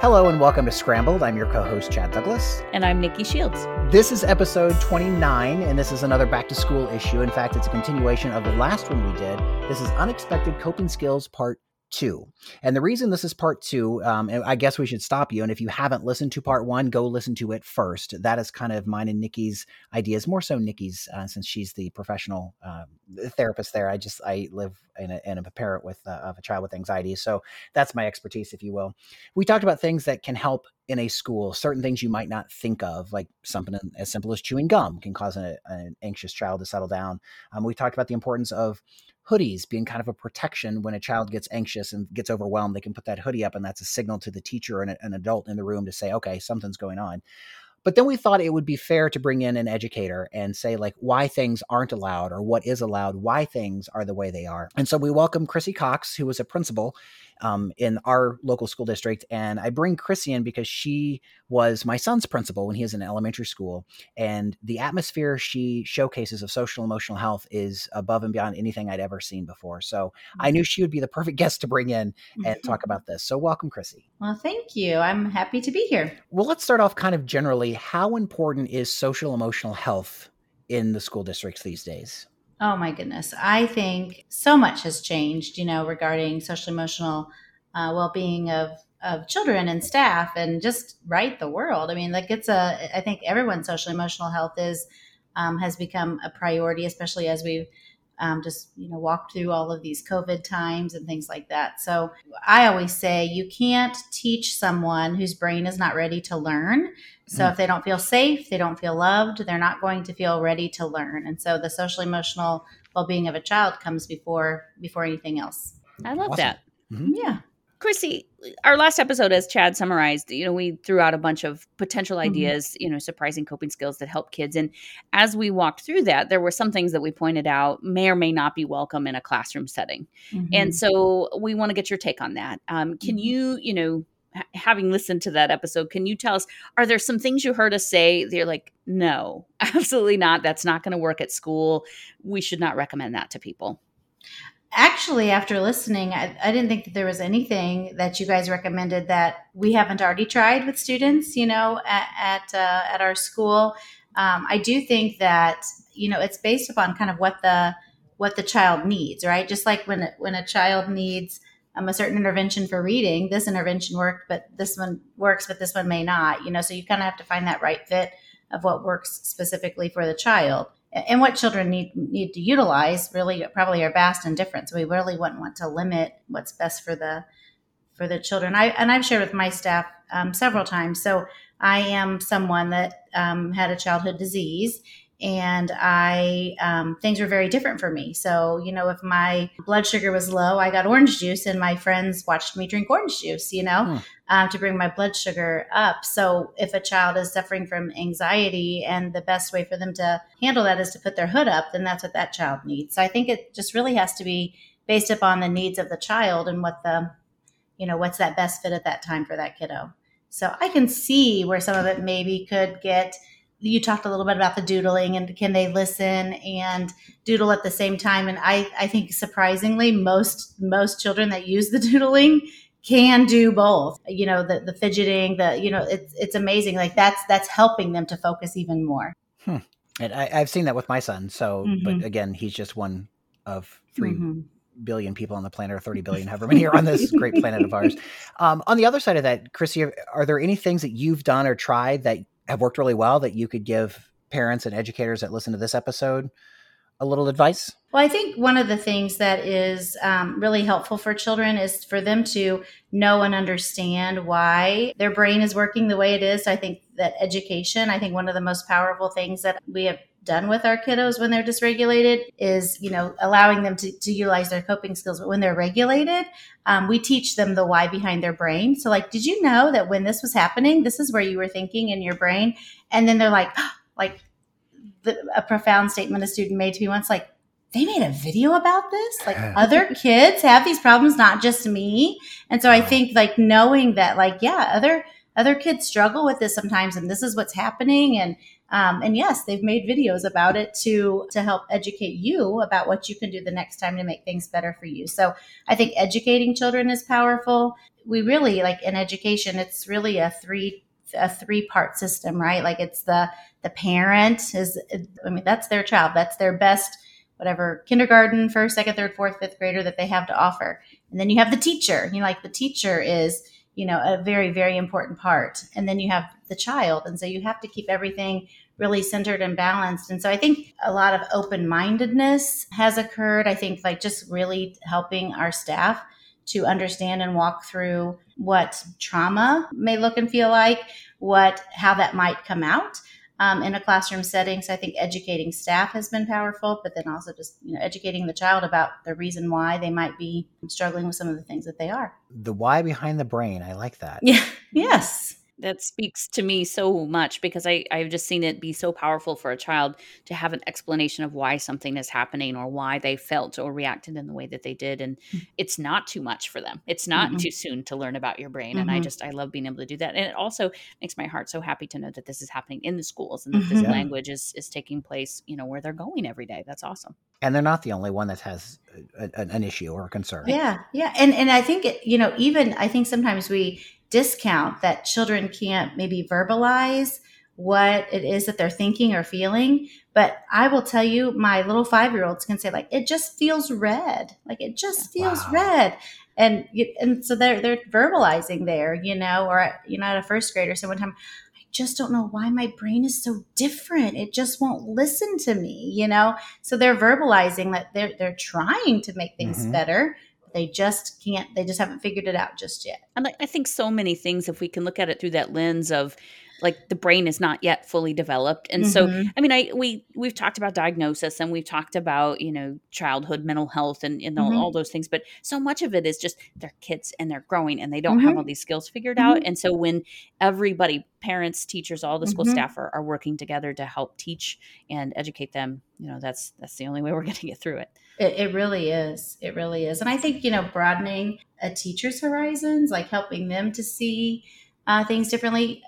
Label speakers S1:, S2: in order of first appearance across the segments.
S1: Hello and welcome to Scrambled. I'm your co host, Chad Douglas.
S2: And I'm Nikki Shields.
S1: This is episode 29, and this is another back to school issue. In fact, it's a continuation of the last one we did. This is Unexpected Coping Skills Part two. And the reason this is part two, um, I guess we should stop you. And if you haven't listened to part one, go listen to it first. That is kind of mine and Nikki's ideas, more so Nikki's, uh, since she's the professional uh, therapist there. I just I live in a, parent with uh, of a child with anxiety, so that's my expertise, if you will. We talked about things that can help in a school, certain things you might not think of, like something as simple as chewing gum can cause an, an anxious child to settle down. Um, we talked about the importance of hoodies being kind of a protection when a child gets anxious and gets overwhelmed. They can put that hoodie up, and that's a signal to the teacher and an adult in the room to say, okay, something's going on. But then we thought it would be fair to bring in an educator and say, like, why things aren't allowed or what is allowed, why things are the way they are. And so we welcome Chrissy Cox, who was a principal um, in our local school district. And I bring Chrissy in because she was my son's principal when he was in elementary school. And the atmosphere she showcases of social emotional health is above and beyond anything I'd ever seen before. So I mm-hmm. knew she would be the perfect guest to bring in and talk about this. So welcome, Chrissy.
S3: Well, thank you. I'm happy to be here.
S1: Well, let's start off kind of generally. How important is social emotional health in the school districts these days?
S3: Oh my goodness. I think so much has changed, you know, regarding social emotional uh, well being of of children and staff and just right the world. I mean, like it's a I think everyone's social emotional health is um, has become a priority, especially as we've um, just you know walked through all of these COVID times and things like that. So I always say you can't teach someone whose brain is not ready to learn. So mm. if they don't feel safe, they don't feel loved, they're not going to feel ready to learn. And so the social emotional well being of a child comes before before anything else.
S2: I love awesome. that.
S3: Mm-hmm. Yeah.
S2: Chrissy, our last episode, as Chad summarized, you know, we threw out a bunch of potential mm-hmm. ideas, mm-hmm. you know, surprising coping skills that help kids. And as we walked through that, there were some things that we pointed out may or may not be welcome in a classroom setting. Mm-hmm. And so we want to get your take on that. Um, can mm-hmm. you, you know, having listened to that episode, can you tell us, are there some things you heard us say they're like, no, absolutely not. That's not going to work at school. We should not recommend that to people
S3: actually after listening I, I, didn't think that there was anything that you guys recommended that we haven't already tried with students you know at at, uh, at our school. Um, i do think that you know it's based upon kind of what the what the child needs right? Just like when when a child needs um, a certain intervention for reading this intervention worked but this one works but this one may not you know? So you kind of have to find that right fit of what works specifically for the child and what children need need to utilize really probably are vast and different. So we really wouldn't want to limit what's best for the for the children. I and I've shared with my staff um, several times. So I am someone that um, had a childhood disease, and I um, things were very different for me. So you know, if my blood sugar was low, I got orange juice, and my friends watched me drink orange juice. You know, hmm. um, to bring my blood sugar up. So if a child is suffering from anxiety, and the best way for them to handle that is to put their hood up, then that's what that child needs. So I think it just really has to be based upon the needs of the child and what the you know what's that best fit at that time for that kiddo. So I can see where some of it maybe could get you talked a little bit about the doodling and can they listen and doodle at the same time and i i think surprisingly most most children that use the doodling can do both you know the the fidgeting the you know it's it's amazing like that's that's helping them to focus even more
S1: hmm. and I, have seen that with my son so mm-hmm. but again he's just one of 3 mm-hmm. billion people on the planet or 30 billion however many are on this great planet of ours um, on the other side of that chrissy are there any things that you've done or tried that have worked really well that you could give parents and educators that listen to this episode a little advice?
S3: Well, I think one of the things that is um, really helpful for children is for them to know and understand why their brain is working the way it is. I think that education, I think one of the most powerful things that we have done with our kiddos when they're dysregulated is, you know, allowing them to, to utilize their coping skills. But when they're regulated, um, we teach them the why behind their brain. So, like, did you know that when this was happening, this is where you were thinking in your brain? And then they're like, like the, a profound statement a student made to me once, like, they made a video about this like other kids have these problems not just me and so i think like knowing that like yeah other other kids struggle with this sometimes and this is what's happening and um, and yes they've made videos about it to to help educate you about what you can do the next time to make things better for you. So i think educating children is powerful. We really like in education it's really a three a three part system right? Like it's the the parent is i mean that's their child. That's their best whatever kindergarten first second third fourth fifth grader that they have to offer. And then you have the teacher. You know like the teacher is you know a very very important part. And then you have the child. And so you have to keep everything really centered and balanced. And so i think a lot of open-mindedness has occurred. I think like just really helping our staff to understand and walk through what trauma may look and feel like what how that might come out um, in a classroom setting. So I think educating staff has been powerful, but then also just you know educating the child about the reason why they might be struggling with some of the things that they are.
S1: The why behind the brain. I like that.
S3: Yeah. Yes
S2: that speaks to me so much because I, I've just seen it be so powerful for a child to have an explanation of why something is happening or why they felt or reacted in the way that they did. And mm-hmm. it's not too much for them. It's not mm-hmm. too soon to learn about your brain. Mm-hmm. And I just, I love being able to do that. And it also makes my heart so happy to know that this is happening in the schools and that this mm-hmm. language is, is taking place, you know, where they're going every day. That's awesome.
S1: And they're not the only one that has a, a, an issue or a concern.
S3: Yeah. Yeah. And, and I think, it, you know, even I think sometimes we, discount that children can't maybe verbalize what it is that they're thinking or feeling. But I will tell you, my little five year olds can say, like, it just feels red. Like, it just feels wow. red. And, and so they're, they're verbalizing there, you know, or, you know, at a first grader, so one time, I just don't know why my brain is so different. It just won't listen to me, you know? So they're verbalizing that they're, they're trying to make things mm-hmm. better they just can't they just haven't figured it out just yet.
S2: And i think so many things if we can look at it through that lens of like the brain is not yet fully developed and mm-hmm. so i mean i we we've talked about diagnosis and we've talked about you know childhood mental health and know mm-hmm. all those things but so much of it is just they're kids and they're growing and they don't mm-hmm. have all these skills figured out mm-hmm. and so when everybody parents teachers all the school mm-hmm. staff are, are working together to help teach and educate them you know that's that's the only way we're going to get through it
S3: it, it really is. It really is. And I think, you know, broadening a teacher's horizons, like helping them to see uh, things differently.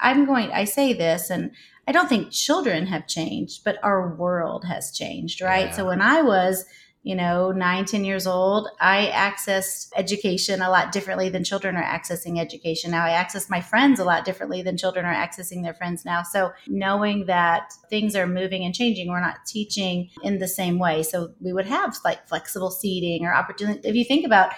S3: I'm going, I say this, and I don't think children have changed, but our world has changed, right? Yeah. So when I was you know, nine, 10 years old, I accessed education a lot differently than children are accessing education now. I access my friends a lot differently than children are accessing their friends now. So knowing that things are moving and changing, we're not teaching in the same way. So we would have like flexible seating or opportunity. If you think about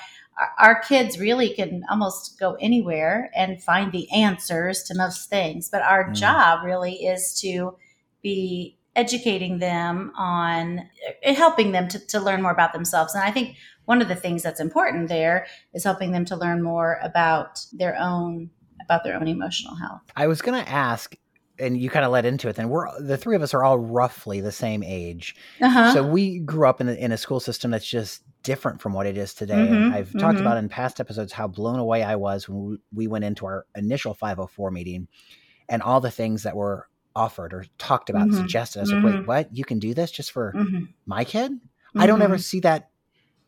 S3: our kids really can almost go anywhere and find the answers to most things, but our mm. job really is to be educating them on eh, helping them to, to learn more about themselves. And I think one of the things that's important there is helping them to learn more about their own about their own emotional health.
S1: I was going to ask and you kind of led into it then we're the three of us are all roughly the same age uh-huh. so we grew up in a, in a school system that's just different from what it is today mm-hmm, and i've mm-hmm. talked about in past episodes how blown away i was when we went into our initial 504 meeting and all the things that were offered or talked about mm-hmm. suggested. I was mm-hmm. like, wait, what? You can do this just for mm-hmm. my kid? I don't ever mm-hmm. see that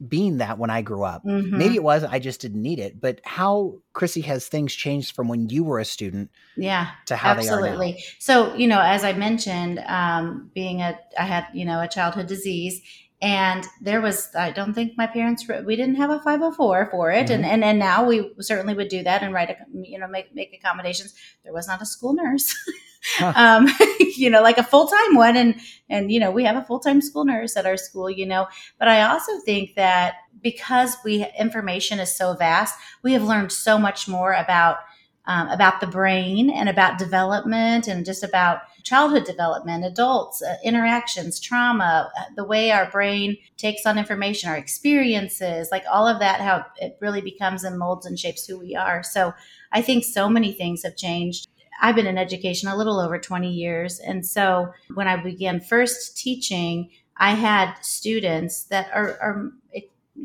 S1: being that when I grew up. Maybe mm-hmm. it was, I just didn't need it. But how, Chrissy, has things changed from when you were a student?
S3: Yeah,
S1: to how
S3: absolutely.
S1: They are now?
S3: So, you know, as I mentioned, um, being a, I had, you know, a childhood disease and there was i don't think my parents we didn't have a 504 for it. Mm-hmm. and, and and now we certainly would do that and write a, you know make make accommodations. There was not a school nurse. Huh. um, you know like a full-time one. And and you know we have a full-time school nurse at our school you know. But i also think that because we information is so vast we have learned so much more about um, about the brain and about development and just about childhood development, adults, uh, interactions, trauma, uh, the way our brain takes on information, our experiences, like all of that, how it really becomes and molds and shapes who we are. So I think so many things have changed. I've been in education a little over 20 years. And so when I began first teaching, I had students that are, are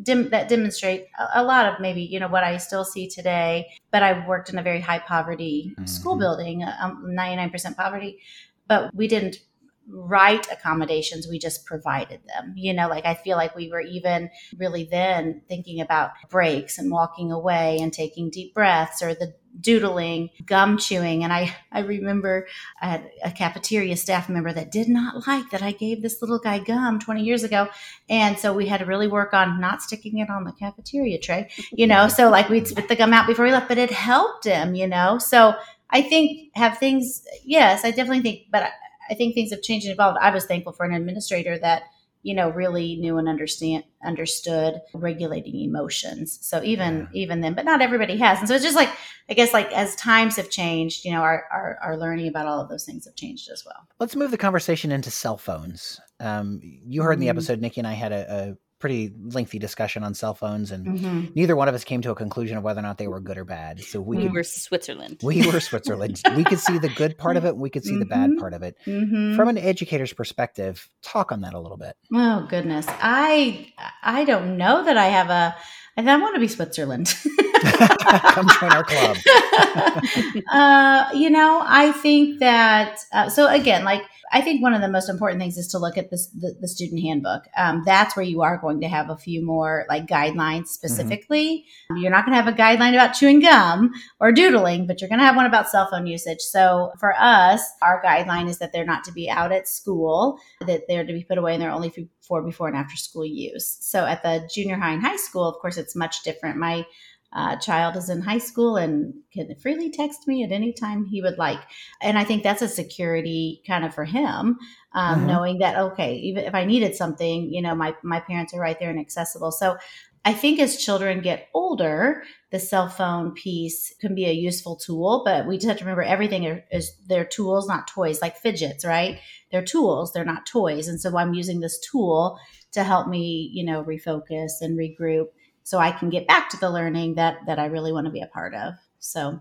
S3: dim, that demonstrate a, a, lot of maybe you know what I still see today. But I've worked in a very high poverty mm-hmm. school building, um, 99% poverty, but we didn't write accommodations we just provided them. You know like i feel like we were even really then thinking about breaks and walking away and taking deep breaths or the doodling gum chewing. And i i remember i had a cafeteria staff member that did not like that i gave this little guy gum 20 years ago. And so we had to really work on not sticking it on the cafeteria tray you know? So like we'd spit the gum out before we left but it helped him you know? So I think have things, yes, I definitely think, but I think things have changed and evolved. I was thankful for an administrator that you know really knew and understand understood regulating emotions so even yeah. even then but not everybody has and so it's just like i guess like as times have changed you know our, our, our learning about all of those things have changed as well
S1: let's move the conversation into cell phones um, you heard in the mm-hmm. episode nikki and i had a, a pretty lengthy discussion on cell phones, and mm-hmm. neither one of us came to a conclusion of whether or not they were good or bad. So we,
S2: we
S1: could,
S2: were Switzerland.
S1: We were Switzerland. we could see the good part of it, and we could see mm-hmm. the bad mm-hmm. part of it. Mm-hmm. From an educator's perspective, talk on that a little bit.
S3: Oh goodness, I I don't know that I have a. I want to be Switzerland.
S1: Come join our club.
S3: uh, you know, I think that. Uh, so again, like I think one of the most important things is to look at this the, the student handbook. Um, that's where you are going to have a few more like guidelines mm-hmm. specifically. Mm-hmm. You're not going to have a guideline about chewing gum or doodling, but you're going to have one about cell phone usage. So for us, our guideline is that they're not to be out at school, that they're to be put away and they're only for before and after school use. So at the junior high and high school, of course, it's much different. My uh, child is in high school and can freely text me at any time he would like. And I think that's a security kind of for him, um, mm-hmm. knowing that, okay, even if I needed something, you know, my, my parents are right there and accessible. So I think as children get older, the cell phone piece can be a useful tool, but we just have to remember everything is, they're tools, not toys, like fidgets, right? They're tools, they're not toys. And so I'm using this tool to help me, you know, refocus and regroup so I can get back to the learning that that I really want to be a part of. So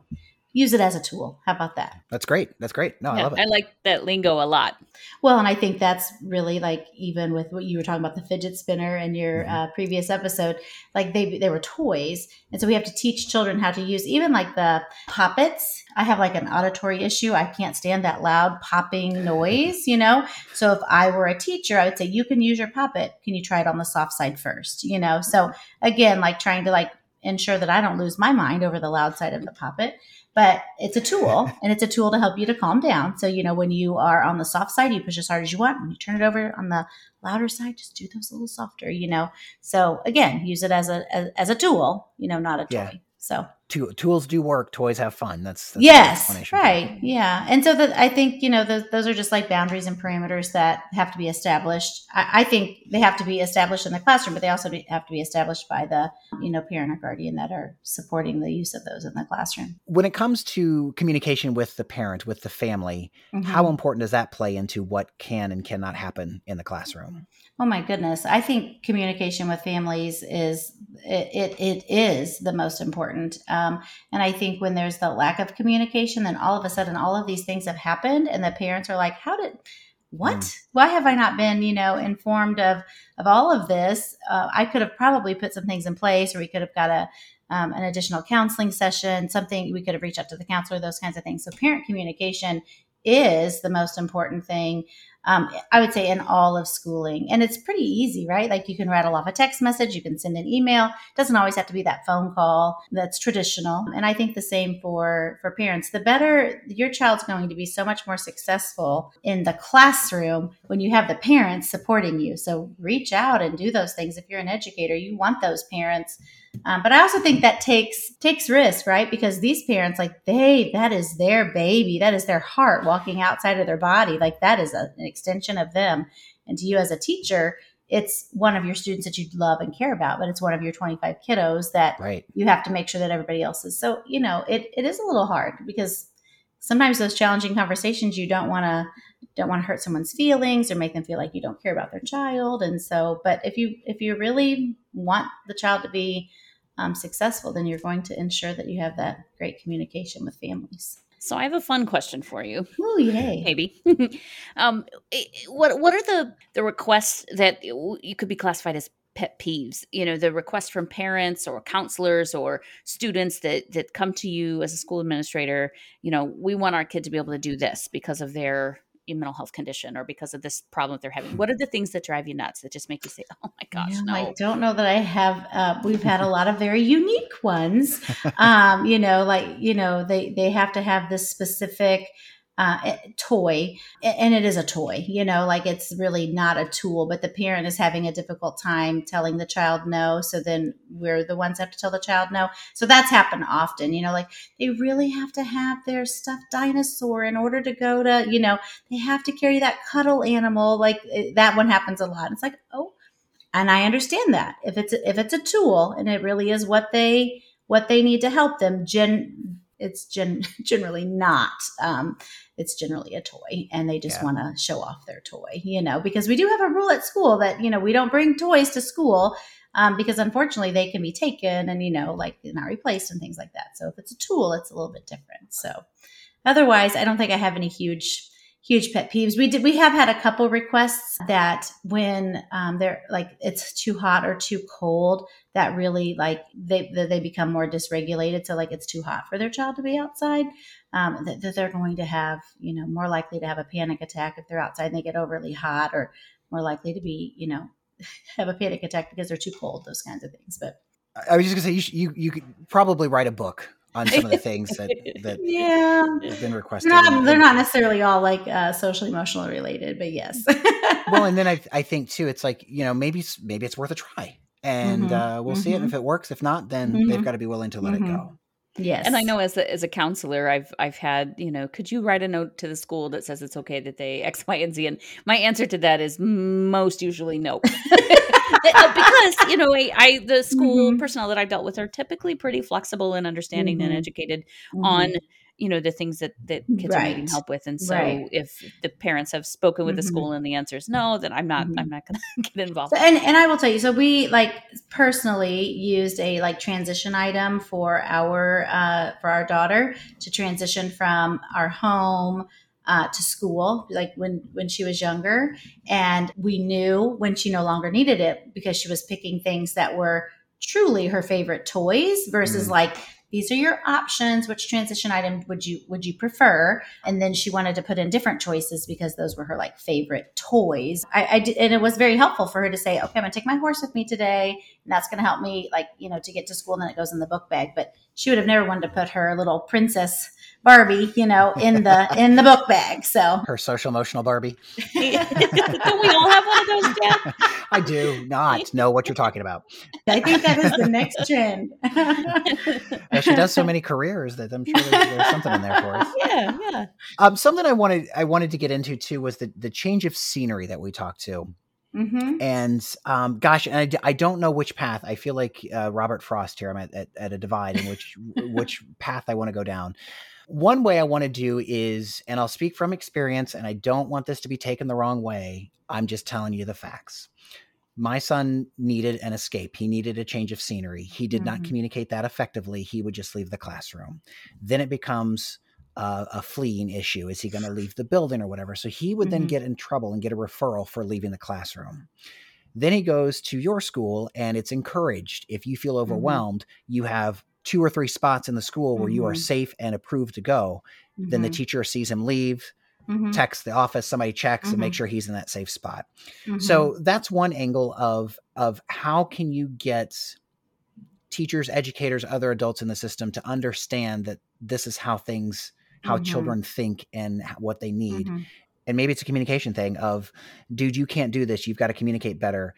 S3: use it as a tool. How about that?
S1: That's great. That's great. No, yeah, I love it.
S2: I like that lingo a lot.
S3: Well, and I think that's really like even with what you were talking about the fidget spinner in your mm-hmm. uh, previous episode, like they they were toys, and so we have to teach children how to use even like the poppets. I have like an auditory issue. I can't stand that loud popping noise, you know. So if I were a teacher, I would say you can use your poppet. Can you try it on the soft side first? You know. So again, like trying to like ensure that I don't lose my mind over the loud side of the poppet but it's a tool and it's a tool to help you to calm down. So, you know, when you are on the soft side, you push as hard as you want. When you turn it over on the louder side, just do those a little softer, you know. So again, use it as a as, as a tool, you know, not a toy. Yeah. So
S1: tools do work toys have fun that's, that's
S3: yes right yeah and so that i think you know the, those are just like boundaries and parameters that have to be established I, I, think they have to be established in the classroom but they also have to be established by the you know parent or guardian that are supporting the use of those in the classroom
S1: when it comes to communication with the parent with the family mm-hmm. how important does that play into what can and cannot happen in the classroom
S3: Oh my goodness. I think communication with families is it, it, it is the most important. Um, and I think when there's the lack of communication, then all of a sudden all of these things have happened and the parents are like, how did, what? Mm. Why have I not been, you know, informed of, of all of this? Uh, I could have probably put some things in place or we could have got a, um, an additional counseling session, something we could have reached out to the counselor, those kinds of things. So parent communication is the most important thing um, I would say in all of schooling. And it's pretty easy, right? Like you can rattle off a text message, you can send an email. It doesn't always have to be that phone call that's traditional. And I think the same for for parents. The better your child's going to be so much more successful in the classroom when you have the parents supporting you. So reach out and do those things. If you're an educator, you want those parents um, but I also think that takes takes risk, right? Because these parents, like they, that is their baby, that is their heart walking outside of their body, like that is a, an extension of them. And to you as a teacher, it's one of your students that you love and care about, but it's one of your 25 kiddos that
S1: right.
S3: you have to make sure that everybody else is. So you know, it it is a little hard because sometimes those challenging conversations you don't want to don't want to hurt someone's feelings or make them feel like you don't care about their child and so but if you if you really want the child to be um, successful, then you're going to ensure that you have that great communication with families.
S2: So I have a fun question for you.
S3: Oh, yay.
S2: Maybe. um, what what are the the requests that you could be classified as pet peeves? You know, the requests from parents or counselors or students that that come to you as a school administrator. You know, we want our kid to be able to do this because of their mental health condition or because of this problem they're having? What are the things that drive you nuts that just make you say, "Oh my gosh"? Yeah, no.
S3: I don't know that I have. Uh, we've had a lot of very unique ones. Um, you know, like you know, they they have to have this specific uh, eh, toy and it is a toy you know like it's really not a tool but the parent is having a difficult time telling the child no so then we're the ones that have to tell the child no. So that's happened often you know like they really have to have their stuffed dinosaur in order to go to you know they have to carry that cuddle animal like it, that one happens a lot. It's like oh and i understand that. If it's if it's a tool and it really is what they what they need to help them gen it's gen- generally not um, it's generally a toy and they just yeah. want to show off their toy you know because we do have a rule at school that you know we don't bring toys to school um, because unfortunately they can be taken and you know like not replaced and things like that so if it's a tool it's a little bit different so otherwise i don't think i have any huge huge pet peeves. We did we have had a couple requests that when um, they're like it's too hot or too cold, that really like they they become more dysregulated. So like it's too hot for their child to be outside. Um, that, that they're going to have you know more likely to have a panic attack if they're outside and they get overly hot, or more likely to be you know have a panic attack because they're too cold. Those kinds of things, but.
S1: I was just gonna say you, you you could probably write a book on some of the things that that
S3: yeah
S1: have been requested.
S3: They're not, they're not necessarily all like uh, social emotional related, but yes.
S1: well, and then I I think too, it's like you know maybe maybe it's worth a try, and mm-hmm. uh, we'll mm-hmm. see it. And if mm-hmm. it works, if not, then mm-hmm. they've got to be willing to let it go.
S3: Yes.
S2: And I know as a, as a counselor, I've I've had you know, could you write a note to the school that says it's okay that they X, Y, and Z? And my answer to that is most usually no. Uh, because you know I, I the school mm-hmm. personnel that I've dealt with are typically pretty flexible and understanding mm-hmm. and educated mm-hmm. on you know the things that that kids right. are needing help with and so right. if the parents have spoken with mm-hmm. the school and the answer is no then i'm not mm-hmm. i'm not going to get involved
S3: so, and and i will tell you so we like personally used a like transition item for our uh for our daughter to transition from our home uh, to school, like when when she was younger, and we knew when she no longer needed it because she was picking things that were truly her favorite toys versus mm. like these are your options. Which transition item would you would you prefer? And then she wanted to put in different choices because those were her like favorite toys. I, I did, and it was very helpful for her to say okay i'm gonna take my horse with me today and that's gonna help me like you know to get to school and then it goes in the book bag. But she would have never wanted to put her little princess Barbie, you know, in the in the book bag. So
S1: her social emotional Barbie.
S2: do we all have one of those, Dad?
S1: I do not know what you're talking about.
S3: I think that is the next trend.
S1: yeah, she does so many careers that I'm sure there's, there's, something in there for us.
S2: Yeah, yeah.
S1: Um, something I wanted I wanted to get into too was the the change of scenery that we talked to. Mm-hmm. And um, gosh, and I, I don't know which path. I feel like uh, Robert Frost here. I'm at, at, at a divide in which which path I want to go down. One way I want to do is, and I'll speak from experience, and I don't want this to be taken the wrong way. I'm just telling you the facts. My son needed an escape. He needed a change of scenery. He did mm-hmm. not communicate that effectively. He would just leave the classroom. Then it becomes uh, a fleeing issue. Is he going to leave the building or whatever? So he would mm-hmm. then get in trouble and get a referral for leaving the classroom. Then he goes to your school and it's encouraged. If you feel mm-hmm. overwhelmed, mm-hmm. you have two or three spots in the school where mm-hmm. you are mm-hmm. safe and approved to go, then the mm-hmm. teacher sees him leave, mm-hmm. texts the office, somebody checks and make sure he's in that safe spot. So that's one angle of of how can you get teachers, educators, other adults in the system to understand that this is how things how mm-hmm. children think and what they need. Mm-hmm. And maybe it's a communication thing of dude you can't do this. You've got to communicate better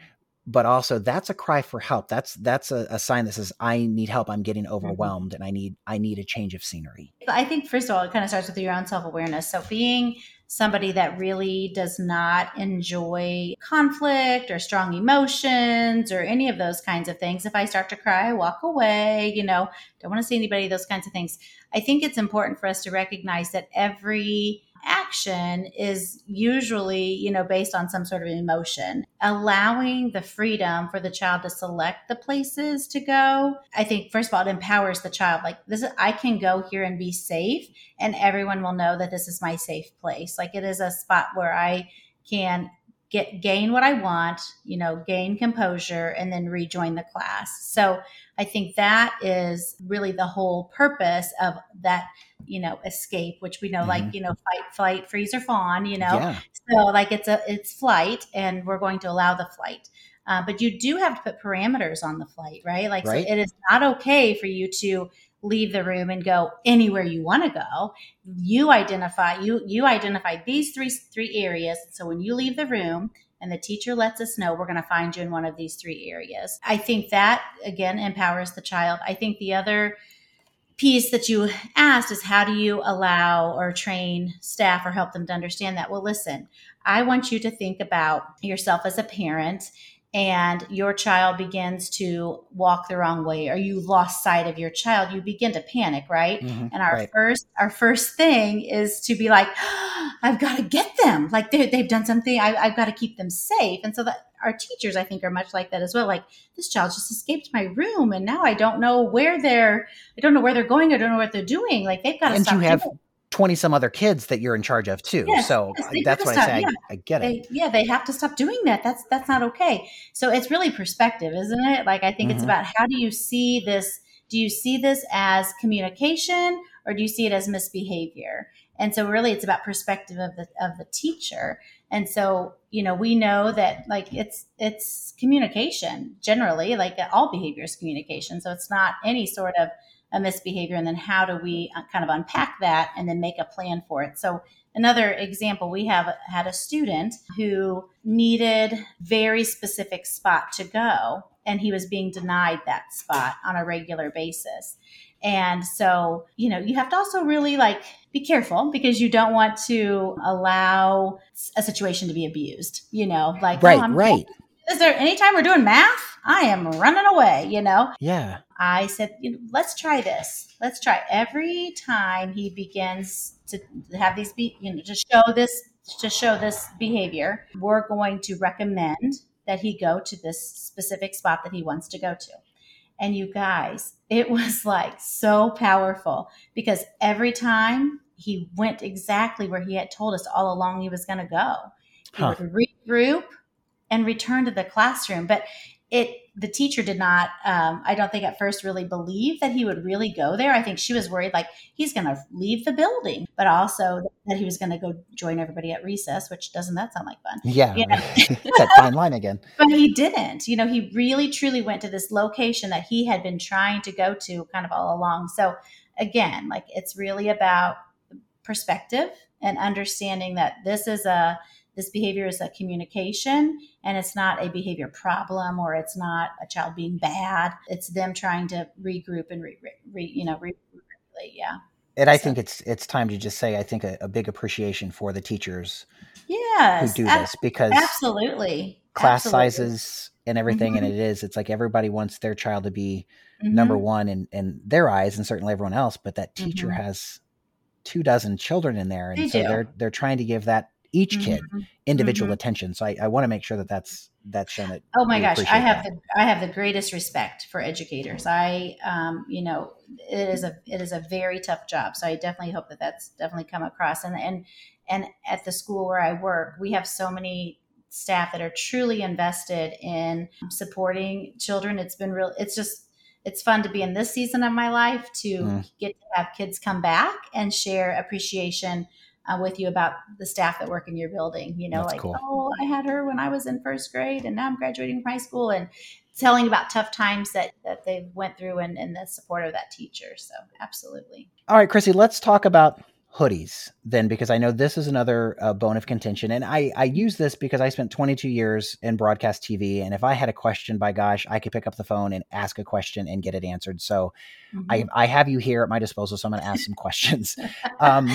S1: but also that's a cry for help that's that's a, a, sign that says i need help i'm getting mm-hmm. overwhelmed mm-hmm. and i need i need a change of scenery
S3: i think first of all it kind of starts with your own self-awareness so being somebody that really does not enjoy conflict or strong emotions or any of those kinds of things if i start to cry walk away you know don't want to see anybody those kinds of things i think it's important for us to recognize that every action is usually, you know, based on some sort of emotion. Allowing the freedom for the child to select the places to go, I think first of all it empowers the child. Like this is I can go here and be safe and everyone will know that this is my safe place. Like it is a spot where I can get gain what I want, you know, gain composure and then rejoin the class. So I think that is really the whole purpose of that, you know, escape, which we know mm-hmm. like, you know, fight, flight, freeze or fawn, you know. Yeah. So like it's a it's flight and we're going to allow the flight. Uh, but you do have to put parameters on the flight, right? Like right. So it is not okay for you to leave the room and go anywhere you want to go. You identify you you identify these three three areas. So when you leave the room and the teacher lets us know we're going to find you in one of these three areas. I think that again empowers the child. I think the other piece that you asked is how do you allow or train staff or help them to understand that? Well listen i want you to think about yourself as a parent and your child begins to walk the wrong way or you lost sight of your child you begin to panic right? Mm-hmm, and our right. first our first thing is to be like oh, i've got to get them. Like they've done something. I, have got to keep them safe. And so that our teachers i think are much like that as well. Like this child just escaped my room and now i don't know where they're i don't know where they're going i don't know what they're doing. Like they've got to
S1: and
S3: stop
S1: you have 20 some other kids that you're in charge of too. Yes, so yes, that's why stop, I say yeah. I, I, get
S3: it. Yeah, they have to stop doing that. That's that's not okay. So it's really perspective, isn't it? Like I think mm-hmm. it's about how do you see this do you see this as communication or do you see it as misbehavior? And so really it's about perspective of the of the teacher. And so, you know, we know that like it's it's communication generally, like all behavior is communication. So it's not any sort of a misbehavior. And then how do we uh, kind of unpack that and then make a plan for it? So another example we have had a student who needed very specific spot to go and he was being denied that spot on a regular basis and so you know you have to also really like be careful because you don't want to allow a situation to be abused you know like
S1: right oh, right.
S3: is there any time we're doing math? I am running away you know?
S1: Yeah.
S3: I said, you know, let's try this. Let's try. Every time he begins to have these, be, you know, to show this, to show this behavior, we're going to recommend that he go to this specific spot that he wants to go to. And you guys, it was like so powerful because every time he went exactly where he had told us all along he was going to go, he huh. would regroup and return to the classroom. But it the teacher did not um, i don't think at first really believe that he would really go there. I think she was worried like he's going to leave the building but also that he was going to go join everybody at recess which doesn't that sound like fun?
S1: Yeah know? that fine line again.
S3: But he didn't. You know he really truly went to this location that he had been trying to go to kind of all along. So again like it's really about perspective and understanding that this is a this behavior is a communication and it's not a behavior problem or it's not a child being bad. It's them trying to regroup and re, re, you know, re, yeah.
S1: And I so. think it's it's time to just say I think a, a big appreciation for the teachers
S3: yes,
S1: who do this because
S3: absolutely
S1: class absolutely. sizes and everything mm-hmm. and it is it's like everybody wants their child to be mm-hmm. number one in, in their eyes and certainly everyone else but that teacher mm-hmm. has two dozen children in there and they so do. they're they're trying to give that each kid mm-hmm. individual mm-hmm. attention. So I, I want to make sure that that's that's shown that.
S3: Oh my gosh, I have that. the I have the greatest respect for educators. I um, you know it is a it is a very tough job. So I definitely hope that that's definitely come across. And and and at the school where I work, we have so many staff that are truly invested in supporting children. It's been real. It's just it's fun to be in this season of my life to mm. get to have kids come back and share appreciation uh, with you about the staff that work in your building. You know, That's like, cool. oh, I had her when I was in first grade, and now I'm graduating from high school, and telling about tough times that that they went through and, and the support of that teacher. So, absolutely.
S1: All right, Chrissy, let's talk about hoodies then because i know this is another uh, bone of contention and i i use this because i spent 22 years in broadcast tv and if i had a question by gosh i could pick up the phone and ask a question and get it answered so mm-hmm. i i have you here at my disposal so i'm going to ask some questions um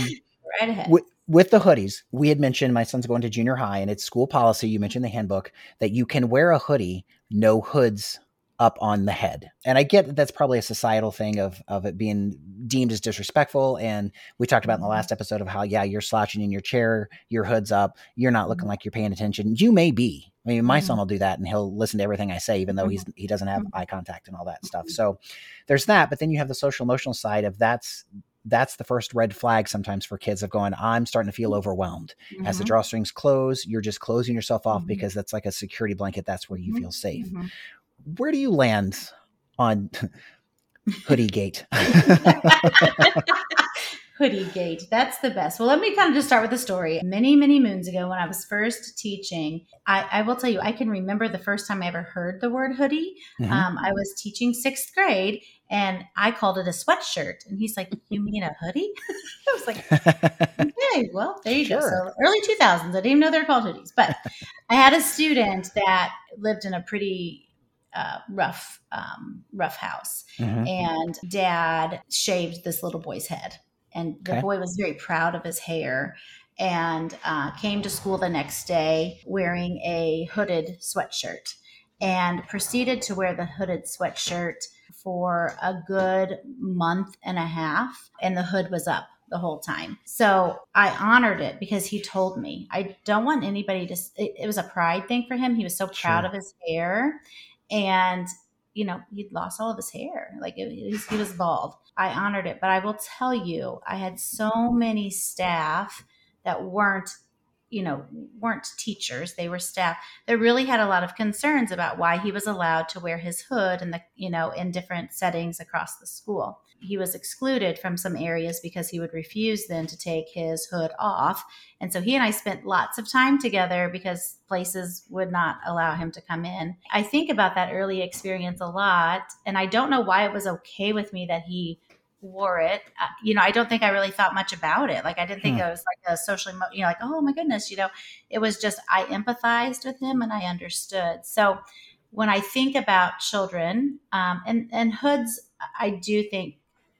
S3: right ahead.
S1: With, with the hoodies, we had mentioned my son's going to junior high, and it's school policy. You mentioned the handbook that you can wear a hoodie, no hoods up on the head. And I get that that's probably a societal thing of of it being deemed as disrespectful. And we talked about in the mm-hmm. last episode of how yeah, you're slouching in your chair, your hood's up, you're not looking mm-hmm. like you're paying attention. You may be. I mean, my son mm-hmm. will do that and he'll listen to everything I say, even though he's he doesn't have eye contact and all that stuff. So there's that. But then you have the social emotional side of that's that's the first red flag sometimes for kids of going, I'm starting to feel overwhelmed. Mm-hmm. As the drawstrings close, you're just closing yourself off mm-hmm. because that's like a security blanket. That's where you feel safe where do you land on hoodie gate?
S3: hoodie gate. That's the best. Well, let me kind of just start with the story. Many, many moons ago, when I was first teaching, I, I will tell you, I can remember the first time I ever heard the word hoodie. Mm-hmm. Um, I was teaching sixth grade and I called it a sweatshirt. And he's like, You mean a hoodie? I was like, Okay, well, there you sure. go. So early 2000s, I didn't even know they're called hoodies. But I had a student that lived in a pretty uh, rough um, rough house mm-hmm. and dad shaved this little boy's head and the okay. boy was very proud of his hair and uh, came to school the next day wearing a hooded sweatshirt and proceeded to wear the hooded sweatshirt for a good month and a half and the hood was up the whole time. So I honored it because he told me. I don't want anybody to, it, it was a pride thing for him. He was so proud sure. of his hair and you know he'd lost all of his hair like it, he was bald i honored it but i will tell you i had so many staff that weren't you know weren't teachers they were staff that really had a lot of concerns about why he was allowed to wear his hood in the you know in different settings across the school he was excluded from some areas because he would refuse then to take his hood off. And so he and I spent lots of time together because places would not allow him to come in. I think about that early experience a lot. And I don't know why it was okay with me that he wore it. Uh, you know, I don't think I really thought much about it. Like I didn't think hmm. it was like a socially, you know, like, oh my goodness, you know, it was just I empathized with him and I understood. So when I think about children um, and, and hoods, I do think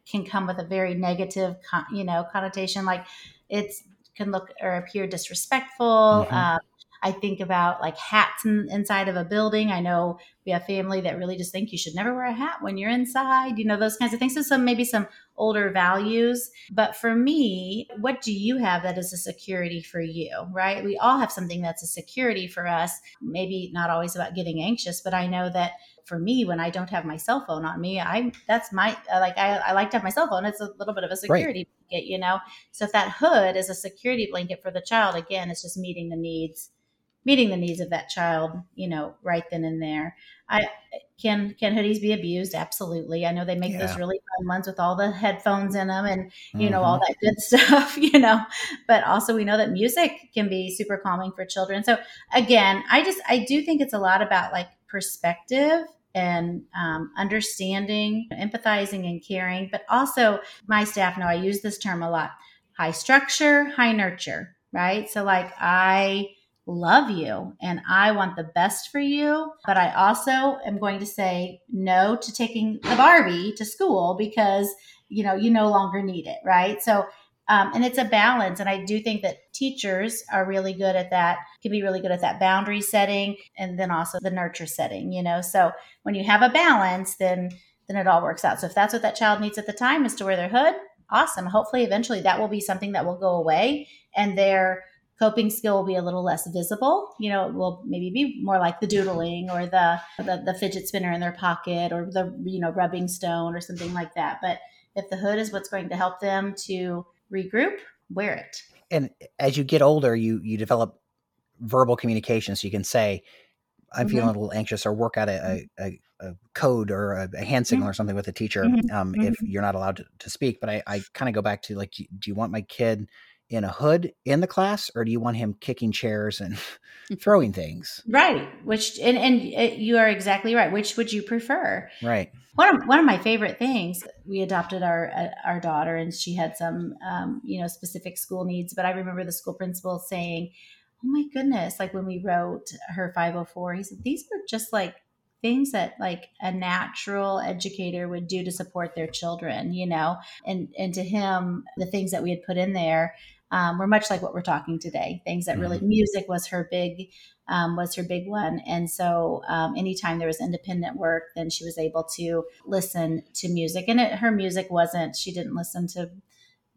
S3: can come with a very negative, you know, connotation. Like it's can look or appear disrespectful. Mm-hmm. Um, I think about like hats in, inside of a building. I know we have family that really just think you should never wear a hat when you're inside, you know, those kinds of things. So some maybe some older values. But for me, what do you have that is a security for you, right? We all have something that's a security for us. Maybe not always about getting anxious, but I know that for me when I don't have my cell phone on me, I that's my uh, like I, I like to have my cell phone. It's a little bit of a security right. blanket, you know. So if that hood is a security blanket for the child, again, it's just meeting the needs, meeting the needs of that child, you know, right then and there. I can can hoodies be abused? Absolutely. I know they make yeah. those really fun ones with all the headphones in them and you mm-hmm. know all mm-hmm. that good stuff, you know. But also we know that music can be super calming for children. So again, I just I do think it's a lot about like perspective and um, understanding, empathizing, and caring. But also, my staff know I use this term a lot high structure, high nurture, right? So, like, I love you and I want the best for you, but I also am going to say no to taking the Barbie to school because, you know, you no longer need it, right? So, um, and it's a balance. And I do think that teachers are really good at that, can be really good at that boundary setting and then also the nurture setting, you know? So when you have a balance, then then it all works out. So if that's what that child needs at the time is to wear their hood, awesome. Hopefully eventually that will be something that will go away and their coping skill will be a little less visible. You know, it will maybe be more like the doodling or the, the, the fidget spinner in their pocket or the, you know, rubbing stone or something like that. But if the hood is what's going to help them to regroup, wear it.
S1: And as you get older, you you develop verbal communication, so you can say, "I'm mm-hmm. feeling a little anxious," or work out a, a, a code or a, a, hand signal mm-hmm. or something with a teacher mm-hmm. Um, if mm-hmm. you're not allowed to, to speak. But I, I kind of go back to like, do you want my kid in a hood in the class, or do you want him kicking chairs and throwing things?
S3: Right. Which and and uh, you are exactly right. Which would you prefer?
S1: Right.
S3: One of, one of my favorite things, we adopted our uh, our daughter, and she had some, um, you know, specific school needs. But I remember the school principal saying, "Oh my goodness!" Like when we wrote her 504, he said, "These were just like things that like a natural educator would do to support their children, you know, and and to him, the things that we had put in there um, were much like what we're talking today. Things that really, mm-hmm. music was her big, um, was her big one. And so, um, anytime there was independent work, then she was able to listen to music. And it, her music wasn't, she didn't listen to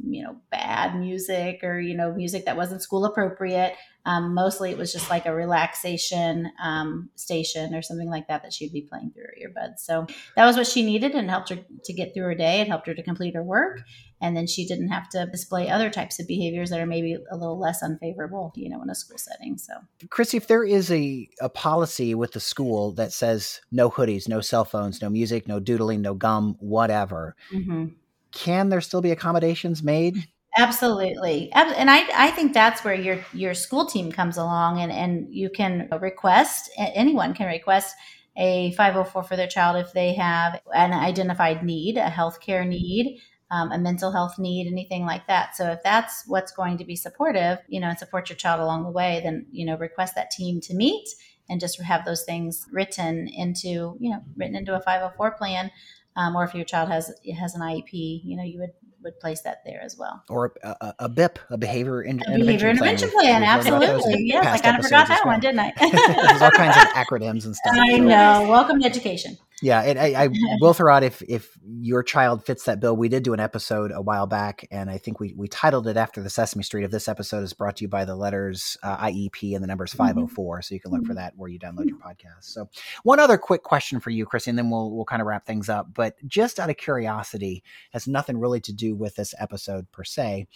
S3: you know bad music or you know music that wasn't school appropriate. Um, mostly it was just like a relaxation um, station or something like that that she'd be playing through her earbuds. So that was what she needed and helped her to get through her day it helped her to complete her work. And then she didn't have to display other types of behaviors that are maybe a little less unfavorable you know in a school setting. So
S1: chrissy if there is a, a policy with the school that says no hoodies no cell phones no music no doodling no gum whatever mm-hmm can there still be accommodations made?
S3: Absolutely. And I, I think that's where your your school team comes along and, and you can request anyone can request a 504 for their child if they have an identified need, a healthcare need, um, a mental health need, anything like that. So if that's what's going to be supportive, you know, and support your child along the way, then you know, request that team to meet and just have those things written into, you know, written into a 504 plan um, or if your child has has an IEP, you know, you would would place that there as well.
S1: Or a, a, a BIP, a behavior, in,
S3: a behavior intervention plan. plan absolutely. Yes, I kind of forgot that well. one, didn't I?
S1: There's all kinds of acronyms and stuff.
S3: I know. Welcome to education.
S1: Yeah, and I, I will throw out if if your child fits that bill. We did do an episode a while back, and I think we we titled it after the Sesame Street of this episode is brought to you by the letters uh, IEP and the numbers five hundred oh four. So you can look for mm-hmm. that where you download your podcast. So one other quick question for you, Chrissy, and then we'll we'll kind of wrap things up. But just out of curiosity, has nothing really to do with this episode per se.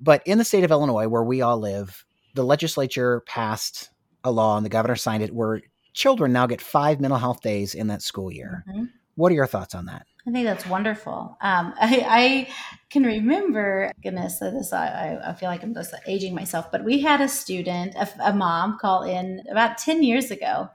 S1: But in the state of Illinois, where we all live, the legislature passed a law and the governor signed it where children now get five mental health days in that school year. Mm-hmm. What are your thoughts on that?
S3: I think that's wonderful. Um, I, I, can remember, goodness, this I, I, feel like I'm just aging myself, but we had a student, a, a mom, call in about ten years ago,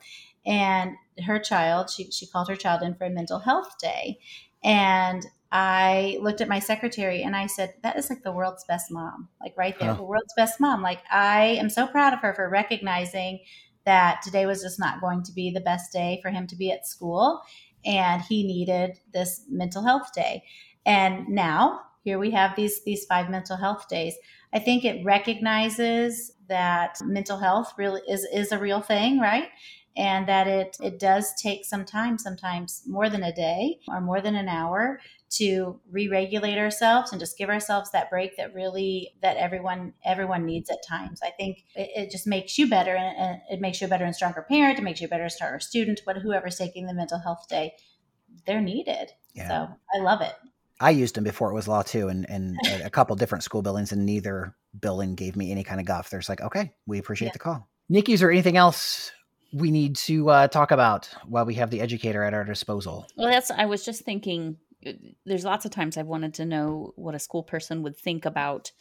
S3: and her child, she she called her child in for a mental health day, and I looked at my secretary and I said, "That is like the world's best mom, like right there, huh. the world's best mom. Like I am so proud of her for recognizing." That today was just not going to be the best day for him to be at school and he needed this mental health day. And now here we have these these five mental health days. I think it recognizes that mental health really is is a real thing right? And that it it does take some time sometimes more than a day or more than an hour to re-regulate ourselves and just give ourselves that break that really that everyone everyone needs at times i think it, it just makes you better and, and, it makes you a better and stronger parent it makes you a better stronger student but whoever's taking the mental health day they're needed yeah. so i love it
S1: I used them before it was law too, and and a couple different school buildings, and neither building gave me any kind of guff. There's like, okay, we appreciate yeah. the call. Nikki, is there anything else we need to uh, talk about while we have the educator at our disposal?
S2: Well, that's I was just thinking there's lots of times I've wanted to know what a school person would think about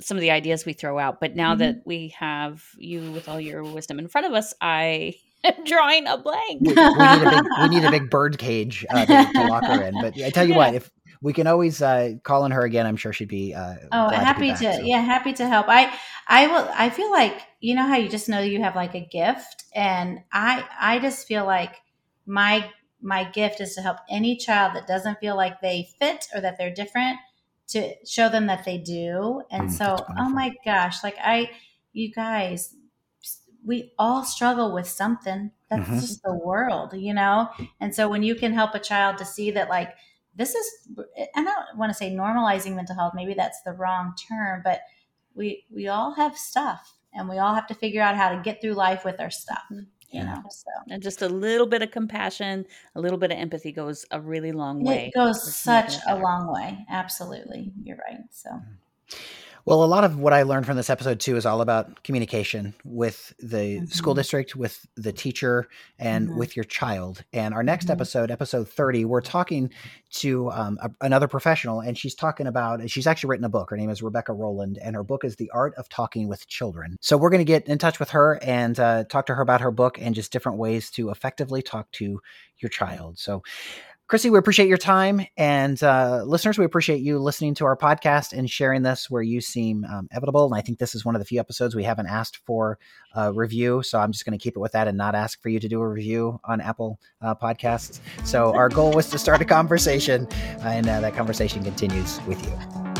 S2: some of the ideas we throw out. But now mm-hmm. that we have you with all your wisdom in front of us, I am drawing a blank.
S1: we, we, need, a big, we need a big bird cage uh, to, to, lock her in. But I tell you yeah. what, if we can always uh, call on her again, I'm sure she'd be. Uh,
S3: oh, happy to, back, to so. yeah, happy to help. I I will. I feel like you know how you just know you have like a gift, and I I just feel like my my gift is to help any child that doesn't feel like they fit or that they're different to show them that they do. And mm, so, oh my gosh, like I, you guys, we all struggle with something. That's mm-hmm. just the world, you know? And so when you can help a child to see that, like, this is, I don't want to say normalizing mental health, maybe that's the wrong term, but we, we all have stuff and we all have to figure out how to get through life with our stuff. You know so.
S2: And just a little bit of compassion a little bit of empathy goes a really long way
S3: it goes such a long way absolutely you're right so. Mm.
S1: Well, a lot of what I learned from this episode too is all about communication with the mm-hmm. school district, with the teacher, and mm-hmm. with your child. And our next mm-hmm. episode, episode 30, we're talking to um, a, another professional, and she's talking about, she's actually written a book. Her name is Rebecca Rolland, and her book is The Art of Talking with Children. So we're going to get in touch with her and uh, talk to her about her book and just different ways to effectively talk to your child. So Chrissy, we appreciate your time. And uh, listeners, we appreciate you listening to our podcast and sharing this where you seem um, evitable. And I think this is one of the few episodes we haven't asked for a review. So I'm just going to keep it with that and not ask for you to do a review on Apple uh, Podcasts. So our goal was to start a conversation, and uh, that conversation continues with you.